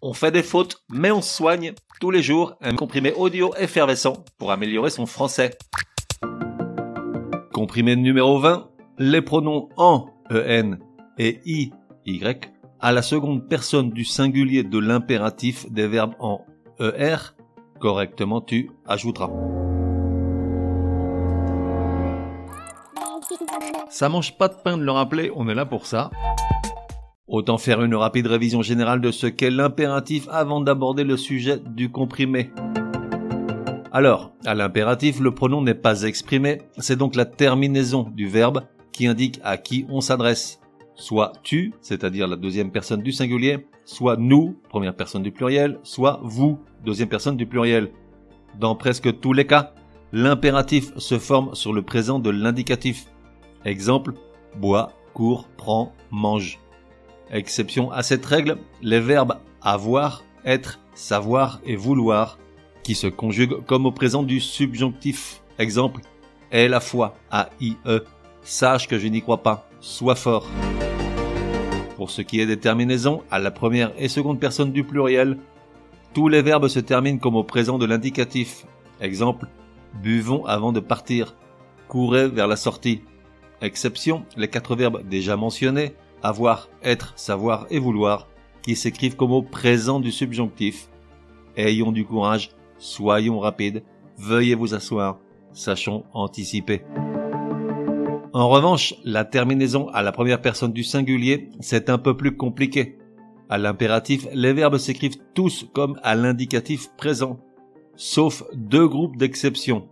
On fait des fautes, mais on soigne tous les jours un comprimé audio effervescent pour améliorer son français. Comprimé numéro 20, les pronoms en, en et i, y à la seconde personne du singulier de l'impératif des verbes en er, correctement tu ajouteras. Ça mange pas de pain de le rappeler, on est là pour ça. Autant faire une rapide révision générale de ce qu'est l'impératif avant d'aborder le sujet du comprimé. Alors, à l'impératif, le pronom n'est pas exprimé, c'est donc la terminaison du verbe qui indique à qui on s'adresse. Soit tu, c'est-à-dire la deuxième personne du singulier, soit nous, première personne du pluriel, soit vous, deuxième personne du pluriel. Dans presque tous les cas, l'impératif se forme sur le présent de l'indicatif. Exemple, bois, court, prend, mange. Exception à cette règle, les verbes avoir, être, savoir et vouloir, qui se conjuguent comme au présent du subjonctif. Exemple, aie la foi, A-I-E, sache que je n'y crois pas, sois fort. Pour ce qui est des terminaisons, à la première et seconde personne du pluriel, tous les verbes se terminent comme au présent de l'indicatif. Exemple, buvons avant de partir, courez vers la sortie. Exception, les quatre verbes déjà mentionnés, avoir, être, savoir et vouloir, qui s'écrivent comme au présent du subjonctif. Ayons du courage, soyons rapides, veuillez vous asseoir, sachons anticiper. En revanche, la terminaison à la première personne du singulier, c'est un peu plus compliqué. À l'impératif, les verbes s'écrivent tous comme à l'indicatif présent, sauf deux groupes d'exceptions.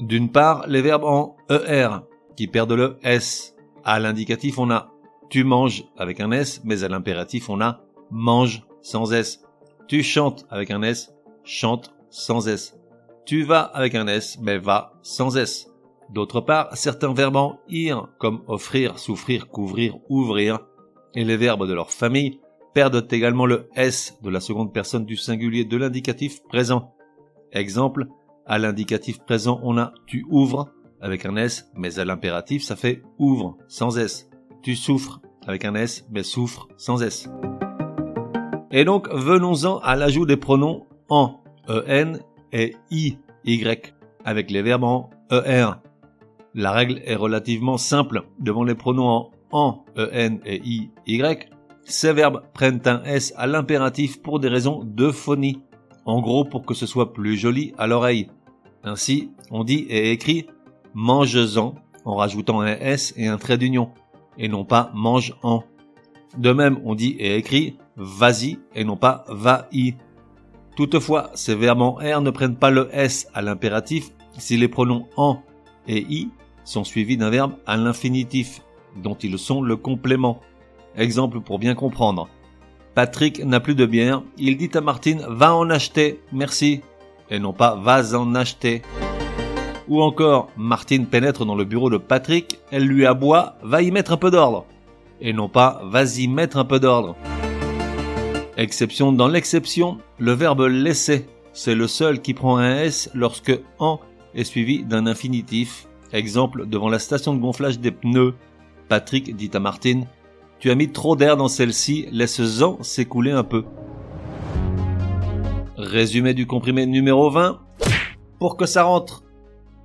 D'une part, les verbes en ER, qui perdent le S. À l'indicatif, on a tu manges avec un S, mais à l'impératif, on a mange sans S. Tu chantes avec un S, chante sans S. Tu vas avec un S, mais va sans S. D'autre part, certains verbes en ir, comme offrir, souffrir, couvrir, ouvrir, et les verbes de leur famille, perdent également le S de la seconde personne du singulier de l'indicatif présent. Exemple, à l'indicatif présent, on a tu ouvres avec un S, mais à l'impératif, ça fait ouvre sans S tu souffres avec un S, mais souffre sans S. Et donc, venons-en à l'ajout des pronoms en, en et i, y, avec les verbes en er. La règle est relativement simple. Devant les pronoms en en, en et i, y, ces verbes prennent un s à l'impératif pour des raisons de phonie. En gros, pour que ce soit plus joli à l'oreille. Ainsi, on dit et écrit mange-en en rajoutant un s et un trait d'union et non pas mange en. De même, on dit et écrit vas-y et non pas va-y. Toutefois, ces verbes en R ne prennent pas le S à l'impératif si les pronoms en et i sont suivis d'un verbe à l'infinitif, dont ils sont le complément. Exemple pour bien comprendre. Patrick n'a plus de bière, il dit à Martine va en acheter, merci, et non pas vas en acheter. Ou encore, Martine pénètre dans le bureau de Patrick, elle lui aboie, va y mettre un peu d'ordre. Et non pas, vas-y mettre un peu d'ordre. Exception dans l'exception, le verbe laisser, c'est le seul qui prend un S lorsque en est suivi d'un infinitif. Exemple, devant la station de gonflage des pneus, Patrick dit à Martine, tu as mis trop d'air dans celle-ci, laisse-en s'écouler un peu. Résumé du comprimé numéro 20. Pour que ça rentre,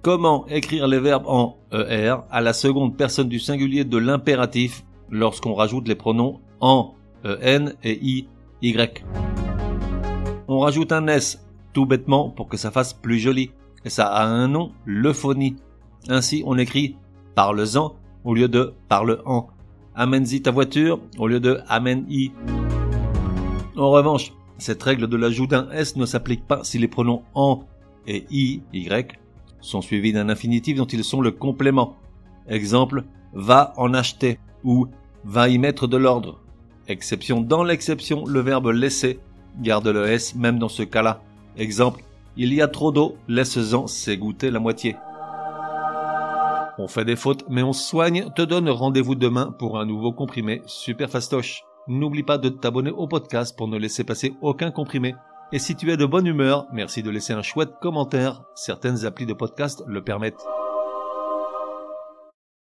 Comment écrire les verbes en ER à la seconde personne du singulier de l'impératif lorsqu'on rajoute les pronoms en, EN et I, Y On rajoute un S tout bêtement pour que ça fasse plus joli. Et ça a un nom, l'euphonie. Ainsi, on écrit parle-en au lieu de parle-en. Amène-y ta voiture au lieu de amène-y. En revanche, cette règle de l'ajout d'un S ne s'applique pas si les pronoms en et i, y sont suivis d'un infinitif dont ils sont le complément. Exemple, va en acheter ou va y mettre de l'ordre. Exception dans l'exception, le verbe laisser garde le S même dans ce cas-là. Exemple, il y a trop d'eau, laisse-en s'égoutter la moitié. On fait des fautes, mais on soigne, te donne rendez-vous demain pour un nouveau comprimé super fastoche. N'oublie pas de t'abonner au podcast pour ne laisser passer aucun comprimé. Et si tu es de bonne humeur, merci de laisser un chouette commentaire. Certaines applis de podcast le permettent.